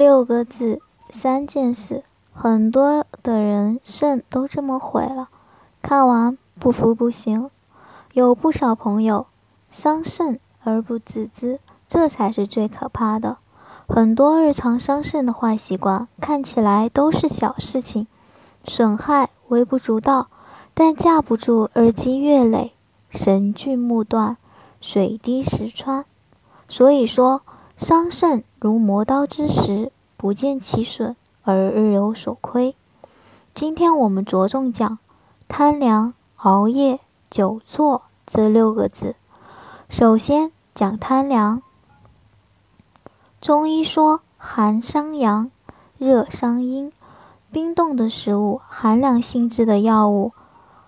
六个字，三件事，很多的人肾都这么毁了，看完不服不行。有不少朋友伤肾而不自知，这才是最可怕的。很多日常伤肾的坏习惯看起来都是小事情，损害微不足道，但架不住日积月累，神锯木断，水滴石穿。所以说，伤肾。如磨刀之石，不见其损而日有所亏。今天我们着重讲贪凉、熬夜、久坐这六个字。首先讲贪凉。中医说寒伤阳，热伤阴。冰冻的食物、寒凉性质的药物、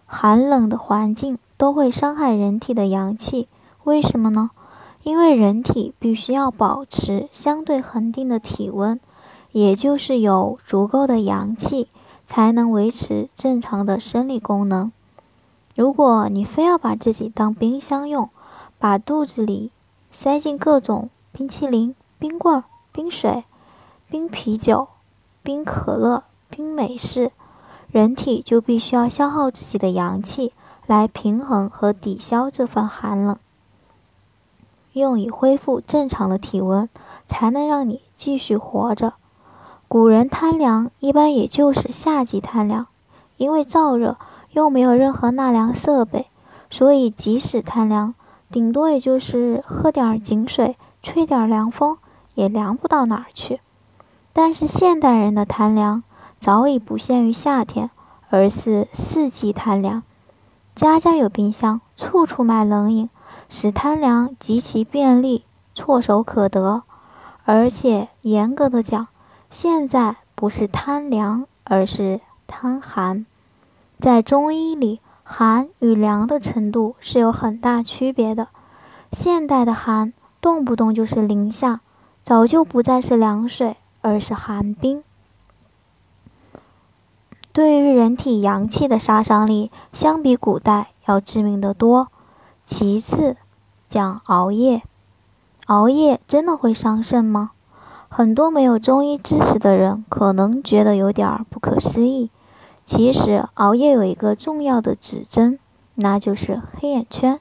寒冷的环境都会伤害人体的阳气。为什么呢？因为人体必须要保持相对恒定的体温，也就是有足够的阳气，才能维持正常的生理功能。如果你非要把自己当冰箱用，把肚子里塞进各种冰淇淋、冰棍、冰水、冰啤酒、冰可乐、冰美式，人体就必须要消耗自己的阳气来平衡和抵消这份寒冷。用以恢复正常的体温，才能让你继续活着。古人贪凉，一般也就是夏季贪凉，因为燥热又没有任何纳凉设备，所以即使贪凉，顶多也就是喝点井水，吹点凉风，也凉不到哪儿去。但是现代人的贪凉早已不限于夏天，而是四季贪凉，家家有冰箱，处处卖冷饮。使贪凉极其便利，唾手可得。而且严格的讲，现在不是贪凉，而是贪寒。在中医里，寒与凉的程度是有很大区别的。现代的寒，动不动就是零下，早就不再是凉水，而是寒冰。对于人体阳气的杀伤力，相比古代要致命得多。其次，讲熬夜。熬夜真的会伤肾吗？很多没有中医知识的人可能觉得有点不可思议。其实，熬夜有一个重要的指征，那就是黑眼圈。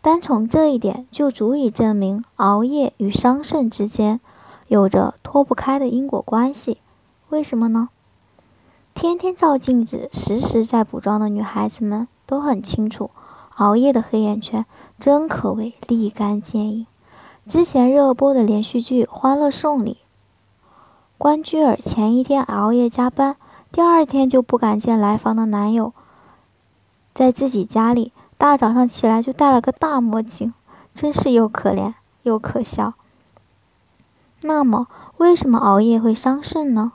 单从这一点就足以证明熬夜与伤肾之间有着脱不开的因果关系。为什么呢？天天照镜子、时时在补妆的女孩子们都很清楚。熬夜的黑眼圈真可谓立竿见影。之前热播的连续剧《欢乐颂》里，关雎尔前一天熬夜加班，第二天就不敢见来访的男友。在自己家里，大早上起来就戴了个大墨镜，真是又可怜又可笑。那么，为什么熬夜会伤肾呢？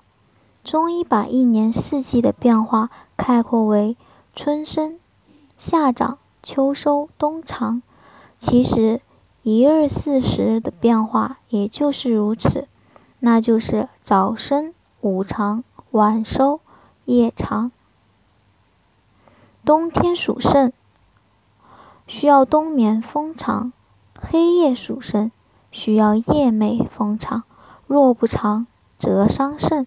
中医把一年四季的变化概括为春生、夏长。秋收冬藏，其实一日四时的变化也就是如此，那就是早生午长，晚收夜长。冬天属肾，需要冬眠风长；黑夜属肾，需要夜寐风长。若不长，则伤肾。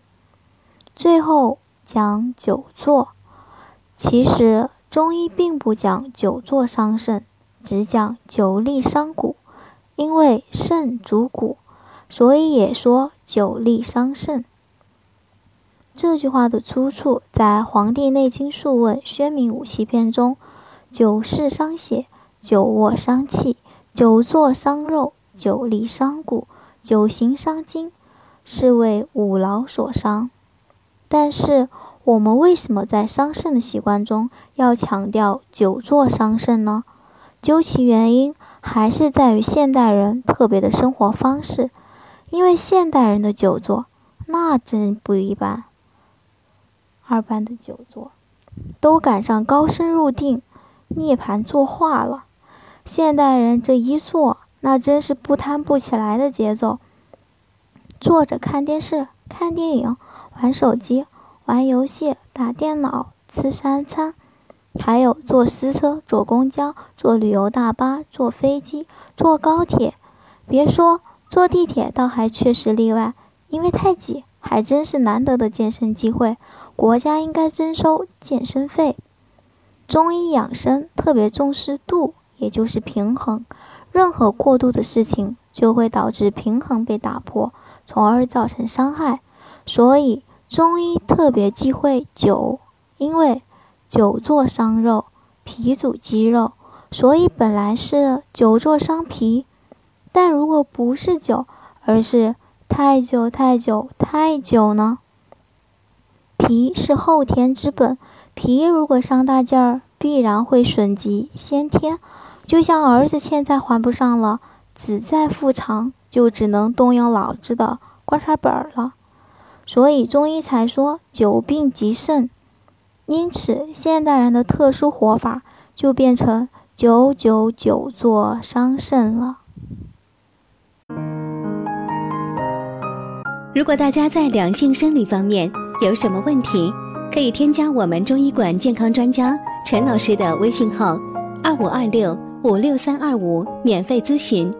最后讲久坐，其实。中医并不讲久坐伤肾，只讲久立伤骨。因为肾主骨，所以也说久立伤肾。这句话的出处在《黄帝内经·素问·宣明五气篇》中：“久视伤血，久卧伤气，久坐伤肉，久立伤骨，久行伤筋，是为五劳所伤。”但是。我们为什么在伤肾的习惯中要强调久坐伤肾呢？究其原因，还是在于现代人特别的生活方式。因为现代人的久坐那真不一般，二般的久坐都赶上高深入定、涅盘作画了。现代人这一坐，那真是不贪不起来的节奏。坐着看电视、看电影、玩手机、玩游戏、打电脑、吃三餐，还有坐私车、坐公交、坐旅游大巴、坐飞机、坐高铁。别说坐地铁，倒还确实例外，因为太挤，还真是难得的健身机会。国家应该征收健身费。中医养生特别重视度。也就是平衡，任何过度的事情就会导致平衡被打破，从而造成伤害。所以中医特别忌讳久，因为久坐伤肉，脾主肌肉，所以本来是久坐伤脾。但如果不是久，而是太久太久太久呢？脾是后天之本，脾如果伤大劲儿，必然会损及先天。就像儿子欠债还不上了，子债父偿，就只能动用老子的棺材本了。所以中医才说久病极肾，因此现代人的特殊活法就变成久久久坐伤肾了。如果大家在两性生理方面有什么问题，可以添加我们中医馆健康专家陈老师的微信号：二五二六。五六三二五，免费咨询。